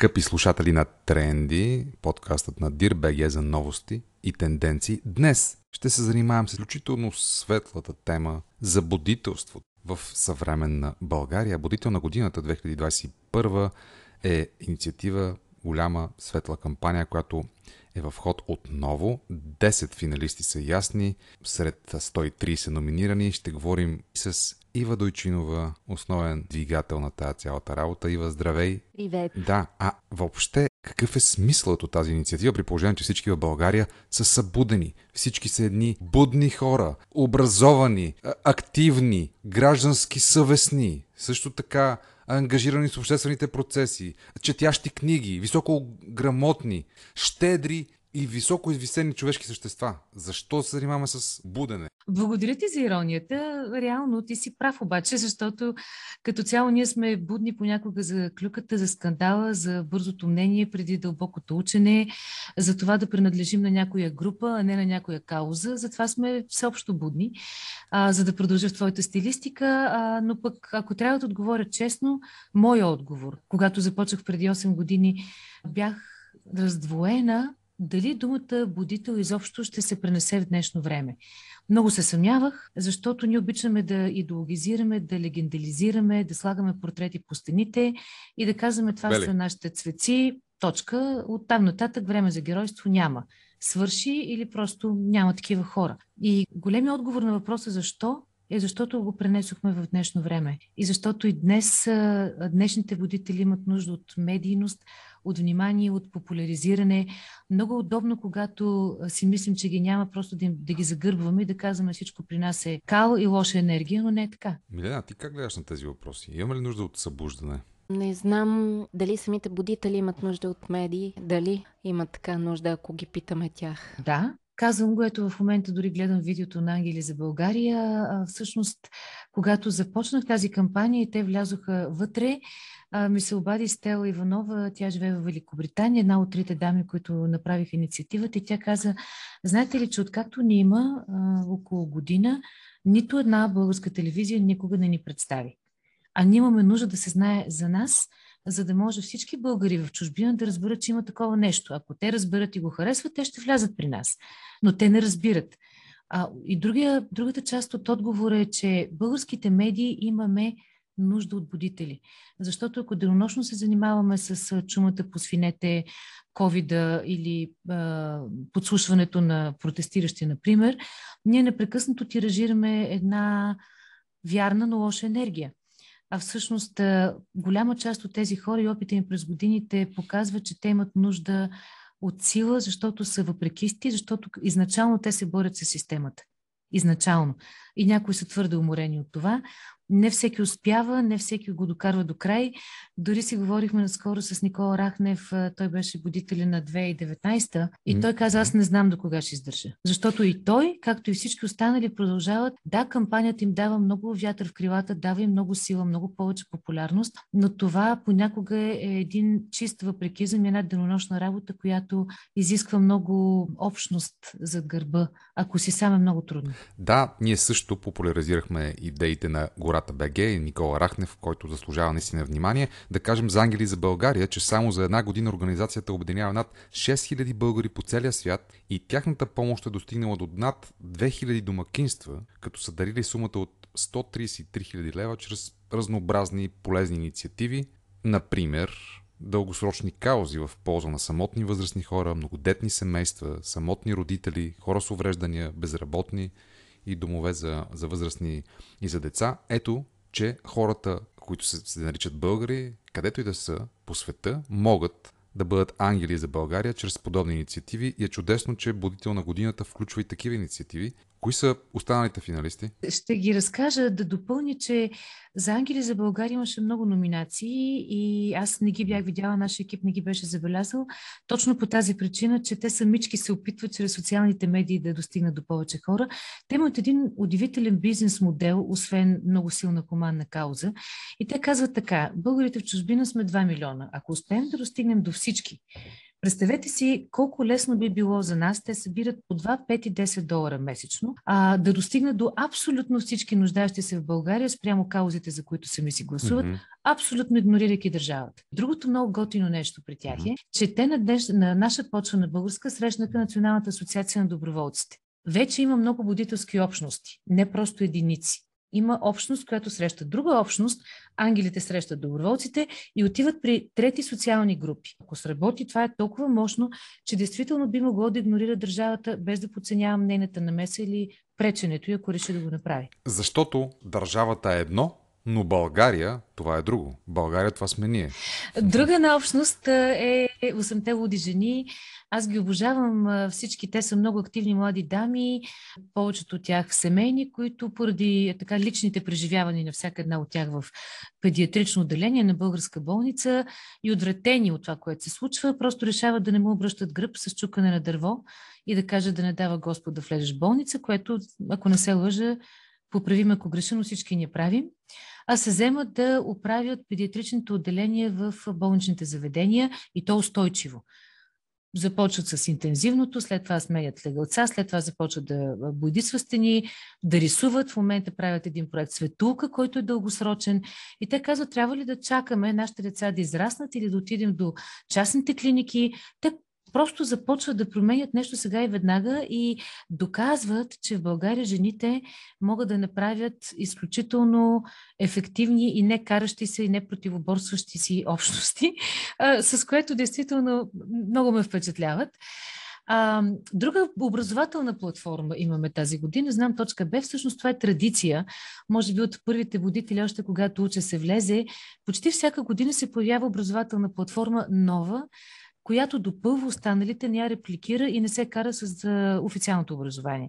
Скъпи слушатели на Тренди, подкастът на DIRBG за новости и тенденции, днес ще се занимавам с изключително светлата тема за будителство в съвременна България. Будител на годината 2021 е инициатива, голяма светла кампания, която е в ход отново. 10 финалисти са ясни, сред 130 номинирани. Ще говорим с Ива Дойчинова, основен двигател на тази цялата работа. Ива, здравей! Привет! Да, а въобще какъв е смисълът от тази инициатива, при положение, че всички в България са събудени. Всички са едни будни хора, образовани, активни, граждански съвестни. Също така ангажирани с обществените процеси, четящи книги, високо грамотни, щедри и високо извисени човешки същества. Защо се занимаваме с будене? Благодаря ти за иронията. Реално ти си прав обаче, защото като цяло ние сме будни понякога за клюката, за скандала, за бързото мнение преди дълбокото учене, за това да принадлежим на някоя група, а не на някоя кауза. Затова сме всеобщо будни, а, за да продължа в твоята стилистика. А, но пък, ако трябва да отговоря честно, моя отговор, когато започнах преди 8 години, бях раздвоена дали думата будител изобщо ще се пренесе в днешно време. Много се съмнявах, защото ние обичаме да идеологизираме, да легендализираме, да слагаме портрети по стените и да казваме това Бели. са нашите цвеци, точка. От там нататък време за геройство няма. Свърши или просто няма такива хора. И големият отговор на въпроса защо е защото го пренесохме в днешно време. И защото и днес днешните водители имат нужда от медийност, от внимание, от популяризиране. Много удобно, когато си мислим, че ги няма, просто да, да ги загърбваме и да казваме всичко при нас е кал и лоша енергия, но не е така. Милена, ти как гледаш на тези въпроси? Имаме ли нужда от събуждане? Не знам дали самите будители имат нужда от медии, дали имат така нужда, ако ги питаме тях. Да, Казвам го, ето в момента дори гледам видеото на Ангели за България. Всъщност, когато започнах тази кампания и те влязоха вътре, ми се обади Стела Иванова, тя живее в Великобритания, една от трите дами, които направиха инициативата и тя каза, знаете ли, че откакто ни има около година, нито една българска телевизия никога не ни представи. А ние имаме нужда да се знае за нас, за да може всички българи в чужбина да разберат, че има такова нещо. Ако те разберат и го харесват, те ще влязат при нас. Но те не разбират. А, и другия, другата част от отговора е, че българските медии имаме нужда от будители. Защото ако денонощно се занимаваме с чумата по свинете, ковида или а, подслушването на протестиращи, например, ние непрекъснато тиражираме една вярна, но лоша енергия. А всъщност голяма част от тези хора и опита им през годините показва, че те имат нужда от сила, защото са въпрекисти, защото изначално те се борят с системата. Изначално. И някои са твърде уморени от това не всеки успява, не всеки го докарва до край. Дори си говорихме наскоро с Никола Рахнев, той беше водителя на 2019 и той каза, аз не знам до кога ще издържа. Защото и той, както и всички останали, продължават. Да, кампанията им дава много вятър в крилата, дава им много сила, много повече популярност, но това понякога е един чист въпрекизъм, една денонощна работа, която изисква много общност зад гърба, ако си сам е много трудно. Да, ние също популяризирахме идеите на гора Гората БГ и Никола Рахнев, който заслужава наистина внимание. Да кажем за Ангели за България, че само за една година организацията обединява над 6000 българи по целия свят и тяхната помощ е достигнала до над 2000 домакинства, като са дарили сумата от 133 000 лева чрез разнообразни полезни инициативи, например дългосрочни каузи в полза на самотни възрастни хора, многодетни семейства, самотни родители, хора с увреждания, безработни – и домове за, за възрастни и за деца. Ето, че хората, които се, се наричат българи, където и да са по света, могат да бъдат ангели за България чрез подобни инициативи и е чудесно, че Будител на годината включва и такива инициативи, Кои са останалите финалисти? Ще ги разкажа да допълня, че за Ангели за България имаше много номинации и аз не ги бях видяла, нашия екип не ги беше забелязал, точно по тази причина, че те самички се опитват чрез социалните медии да достигнат до повече хора. Те имат един удивителен бизнес модел, освен много силна командна кауза. И те казват така, българите в чужбина сме 2 милиона. Ако успеем да достигнем до всички, Представете си колко лесно би било за нас, те събират по 2, 5 и 10 долара месечно, а, да достигнат до абсолютно всички нуждащи се в България спрямо каузите, за които сами си гласуват, mm-hmm. абсолютно игнорирайки държавата. Другото много готино нещо при тях е, че те на, днеш, на наша почва на българска срещнаха Националната асоциация на доброволците. Вече има много будителски общности, не просто единици има общност, която среща друга общност, ангелите срещат доброволците и отиват при трети социални групи. Ако сработи, това е толкова мощно, че действително би могло да игнорира държавата, без да подценявам нейната намеса или преченето и ако реши да го направи. Защото държавата е едно, но България, това е друго. България, това сме ние. Друга на общност е 8-те луди жени. Аз ги обожавам. Всички те са много активни млади дами, повечето от тях семейни, които поради така личните преживявания на всяка една от тях в педиатрично отделение на българска болница и отвратени от това, което се случва, просто решават да не му обръщат гръб с чукане на дърво и да кажат да не дава Господ да влезеш в болница, което, ако не се лъжа, поправим ако греша, но всички ние правим, а се вземат да оправят педиатричните отделения в болничните заведения и то устойчиво. Започват с интензивното, след това сменят легалца, след това започват да бойдисват стени, да рисуват. В момента правят един проект Светулка, който е дългосрочен. И те казват, трябва ли да чакаме нашите деца да израснат или да отидем до частните клиники. Те просто започват да променят нещо сега и веднага и доказват, че в България жените могат да направят изключително ефективни и не каращи се и не противоборстващи си общности, с което действително много ме впечатляват. Друга образователна платформа имаме тази година. Знам точка Б. Всъщност това е традиция. Може би от първите водители, още когато уча се влезе, почти всяка година се появява образователна платформа нова, която допълва останалите, не репликира и не се кара с официалното образование.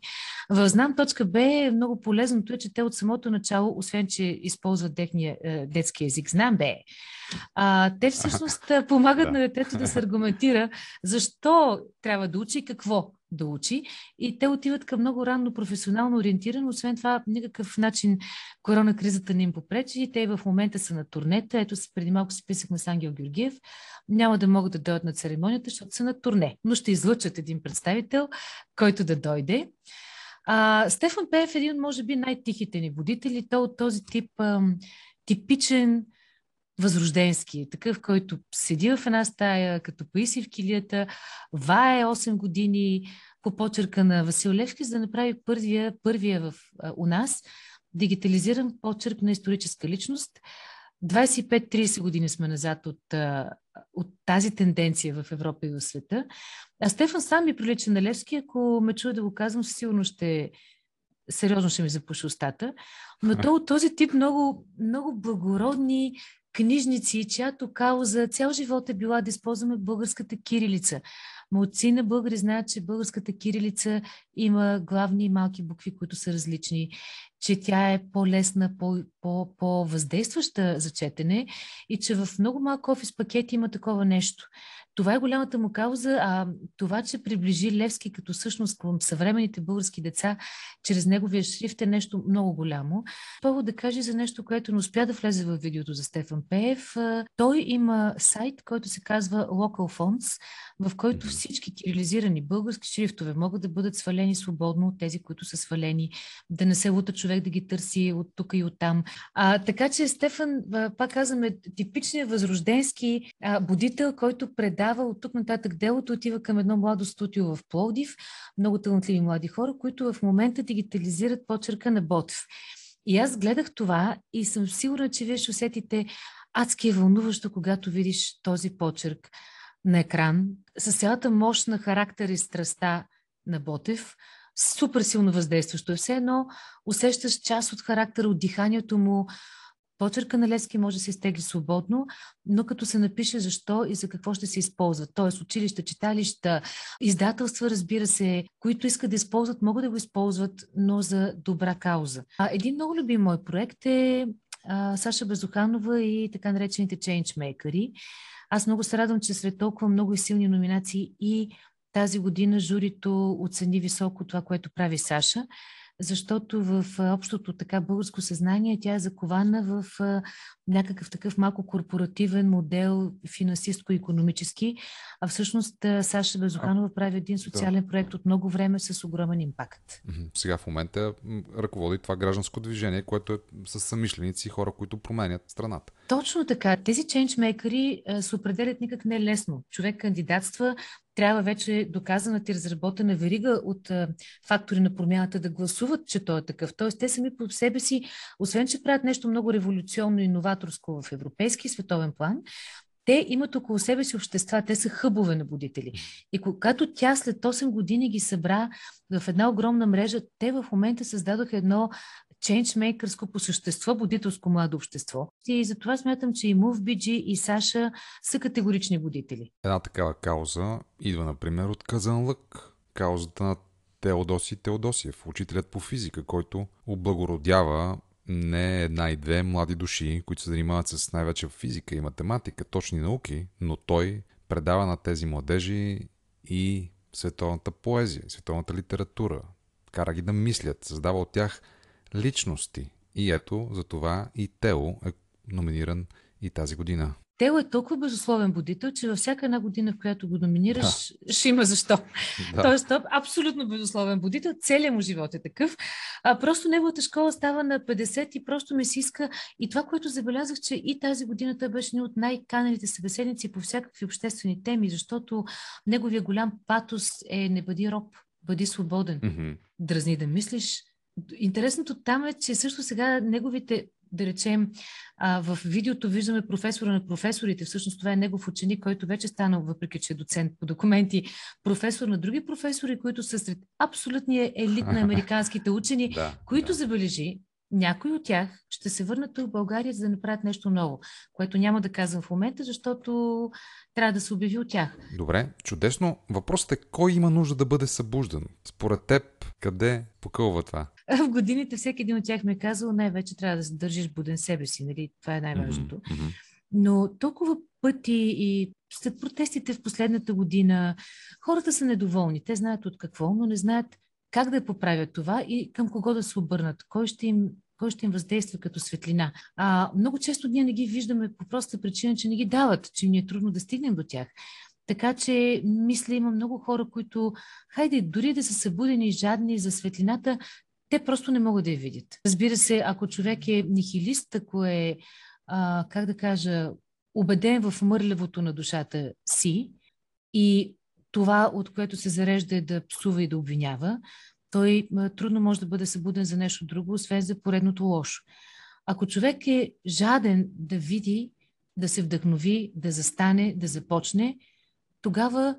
В Знам точка Б много полезното е, че те от самото начало, освен че използват техния е, детски език, Знам Б, а, те всъщност помагат на детето да се аргументира защо трябва да учи и какво да учи. И те отиват към много ранно професионално ориентирано. Освен това, никакъв начин корона кризата не им попречи. Те в момента са на турнета. Ето преди малко си писахме с Ангел Георгиев. Няма да могат да дойдат на церемонията, защото са на турне. Но ще излъчат един представител, който да дойде. А, Стефан Пеев е един, може би, най-тихите ни водители. Той от този тип ам, типичен възрожденски, такъв, който седи в една стая, като поиси в килията, вае 8 години по почерка на Васил Левски, за да направи първия, първия в, а, у нас дигитализиран почерк на историческа личност. 25-30 години сме назад от, от тази тенденция в Европа и в света. А Стефан сам ми прилича на Левски. Ако ме чуя да го казвам, сигурно ще сериозно ще ми запуши устата. Но то от този тип много, много благородни, книжници, чиято кауза цял живот е била да използваме българската кирилица. Молци на българи знаят, че българската кирилица има главни и малки букви, които са различни, че тя е по-лесна, по-въздействаща за четене и че в много малко офис пакети има такова нещо. Това е голямата му кауза, а това, че приближи Левски като всъщност към съвременните български деца, чрез неговия шрифт е нещо много голямо. Повод да каже за нещо, което не успя да влезе в видеото за Стефан Пеев. Той има сайт, който се казва Local Fonts, в който всички кирилизирани български шрифтове могат да бъдат свалени свободно от тези, които са свалени, да не се лута човек да ги търси от тук и от там. А, така че Стефан, пак казваме, типичният възрожденски а, будител, който предава от тук нататък делото, отива към едно младо студио в Пловдив, много талантливи млади хора, които в момента дигитализират почерка на Ботев. И аз гледах това и съм сигурна, че вие ще усетите адски вълнуващо, когато видиш този почерк на екран, с цялата мощ на характер и страста на Ботев, супер силно въздействащо. Е все едно усещаш част от характера, от диханието му. Почерка на Лески може да се изтегли свободно, но като се напише защо и за какво ще се използва. Тоест училища, читалища, издателства, разбира се, които искат да използват, могат да го използват, но за добра кауза. А, един много любим мой проект е а, Саша Безуханова и така наречените чейнджмейкъри. Аз много се радвам, че сред толкова много и силни номинации и тази година журито оцени високо това, което прави Саша, защото в общото така българско съзнание тя е закована в някакъв такъв малко корпоративен модел, финансистко-економически, а всъщност Саша Безуханова прави един социален да. проект от много време с огромен импакт. Сега в момента ръководи това гражданско движение, което е с самишленици и хора, които променят страната. Точно така. Тези ченджмейкъри се определят никак не лесно. Човек кандидатства, трябва вече доказаната и разработена верига от фактори на промяната да гласуват, че той е такъв. Тоест, те сами по себе си, освен че правят нещо много революционно и новаторско в европейски и световен план, те имат около себе си общества, те са хъбове на будители. И когато тя след 8 години ги събра в една огромна мрежа, те в момента създадоха едно ченджмейкърско по същество, будителско младо общество. И затова смятам, че и MoveBG и Саша са категорични будители. Една такава кауза идва, например, от Казан Лък. Каузата на Теодоси Теодосиев, учителят по физика, който облагородява не една и две млади души, които се занимават с най-вече физика и математика, точни науки, но той предава на тези младежи и световната поезия, световната литература. Кара ги да мислят, създава от тях личности. И ето, за това и Тео е номиниран и тази година. Тео е толкова безусловен будител, че във всяка една година, в която го номинираш, да. ще има защо. Да. Тоест, той е абсолютно безусловен будител, целият му живот е такъв. А, просто неговата школа става на 50 и просто ми се иска. И това, което забелязах, че и тази година той беше един от най-каналите събеседници по всякакви обществени теми, защото неговия голям патос е не бъди роб, бъди свободен. Mm-hmm. Дръзни да мислиш, Интересното там е, че също сега неговите да речем, а, в видеото виждаме професора на професорите. Всъщност това е негов ученик, който вече станал, въпреки че е доцент по документи, професор на други професори, които са сред абсолютния елит на американските учени, да, които да. забележи, някои от тях ще се върнат в България, за да направят нещо ново, което няма да казвам в момента, защото трябва да се обяви от тях. Добре, чудесно. Въпросът е кой има нужда да бъде събуждан? Според теб, къде покълва това? В годините всеки един от тях ми е казал, най-вече трябва да държиш буден себе си, нали? Това е най-важното. Mm-hmm. Но толкова пъти и след протестите в последната година, хората са недоволни. Те знаят от какво, но не знаят как да поправят това и към кого да се обърнат, кой ще им, кой ще им въздейства като светлина. А, много често ние не ги виждаме по проста причина, че не ги дават, че ни е трудно да стигнем до тях. Така че, мисля, има много хора, които, хайде, дори да са събудени и жадни за светлината, те просто не могат да я видят. Разбира се, ако човек е нихилист, ако е, а, как да кажа, убеден в мърлевото на душата си и това, от което се зарежда е да псува и да обвинява, той трудно може да бъде събуден за нещо друго, освен за поредното лошо. Ако човек е жаден да види, да се вдъхнови, да застане, да започне, тогава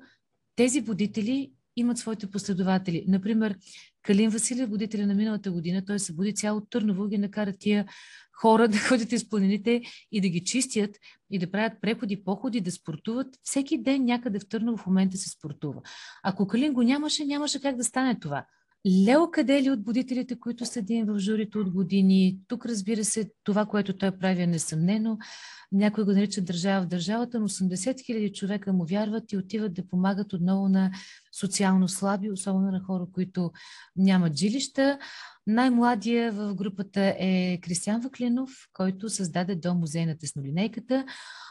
тези водители имат своите последователи. Например, Калин Василев, водителя на миналата година, той събуди цяло Търново и ги накара тия хора да ходят из планините и да ги чистят и да правят преходи, походи, да спортуват. Всеки ден някъде в Търново в момента се спортува. Ако Калин го нямаше, нямаше как да стане това. Лео Кадели от будителите, които седим в журито от години. Тук, разбира се, това, което той прави е несъмнено. Някой го нарича държава в държавата, но 80 хиляди човека му вярват и отиват да помагат отново на социално слаби, особено на хора, които нямат жилища. Най-младия в групата е Кристиан Ваклинов, който създаде дом музей на теснолинейката.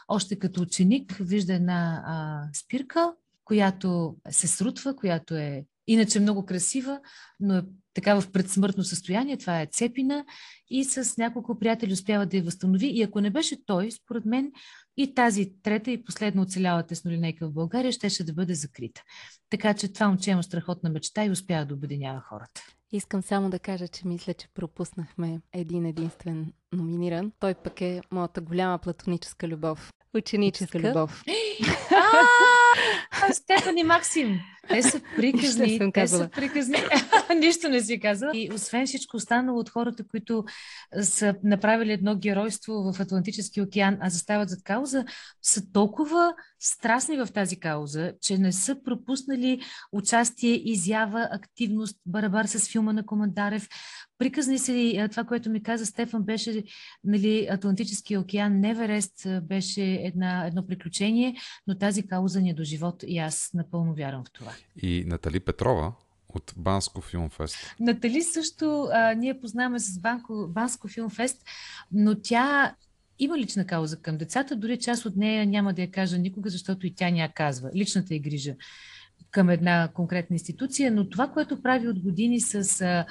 Още като ученик вижда една а, спирка, която се срутва, която е иначе много красива, но е така в предсмъртно състояние. Това е Цепина и с няколко приятели успява да я възстанови. И ако не беше той, според мен, и тази трета и последна оцеляла теснолинейка в България щеше да бъде закрита. Така че това момче има страхотна мечта и успява да обединява хората. Искам само да кажа, че мисля, че пропуснахме един единствен номиниран. Той пък е моята голяма платоническа любов. Ученическа любов. Стефани Максим. Те са приказни. Те са приказни. Нищо не си казва. И освен всичко останало от хората, които са направили едно геройство в Атлантически океан, а застават зад кауза, са толкова страстни в тази кауза, че не са пропуснали участие, изява, активност, барабар с филма на Командарев. Приказни се, това, което ми каза Стефан, беше нали, Атлантическия океан, Неверест беше една, едно приключение, но тази кауза ни е до живот и аз напълно вярвам в това. И Натали Петрова от Банско Филмфест. Натали също а, ние познаваме с Банко, Банско Филмфест, но тя има лична кауза към децата, дори част от нея няма да я кажа никога, защото и тя ня казва. Личната е грижа към една конкретна институция, но това, което прави от години с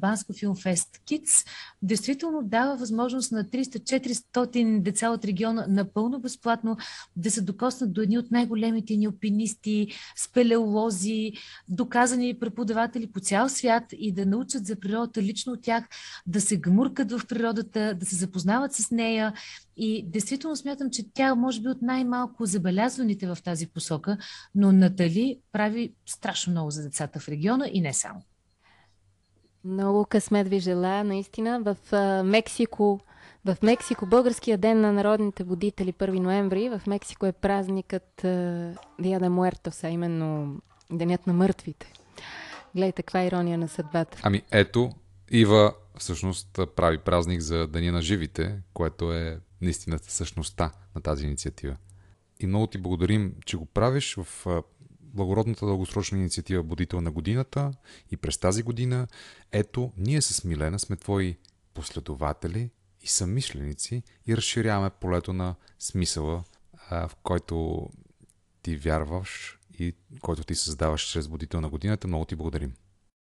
Банско Филмфест Kids, действително дава възможност на 300-400 деца от региона напълно безплатно да се докоснат до едни от най-големите ни опинисти, спелеолози, доказани преподаватели по цял свят и да научат за природата лично от тях, да се гмуркат в природата, да се запознават с нея. И действително смятам, че тя може би от най-малко забелязваните в тази посока, но Натали прави страшно много за децата в региона и не само. Много късмет ви желая, наистина. В Мексико, в Мексико, Българския ден на народните водители, 1 ноември, в Мексико е празникът Диа де Муертос, а именно Денят на мъртвите. Гледайте, каква ирония на съдбата. Ами ето, Ива всъщност прави празник за Деня на живите, което е наистина същността на тази инициатива. И много ти благодарим, че го правиш в благородната дългосрочна инициатива Будител на годината и през тази година. Ето, ние с Милена сме твои последователи и съмишленици и разширяваме полето на смисъла, в който ти вярваш и който ти създаваш чрез Будител на годината. Много ти благодарим.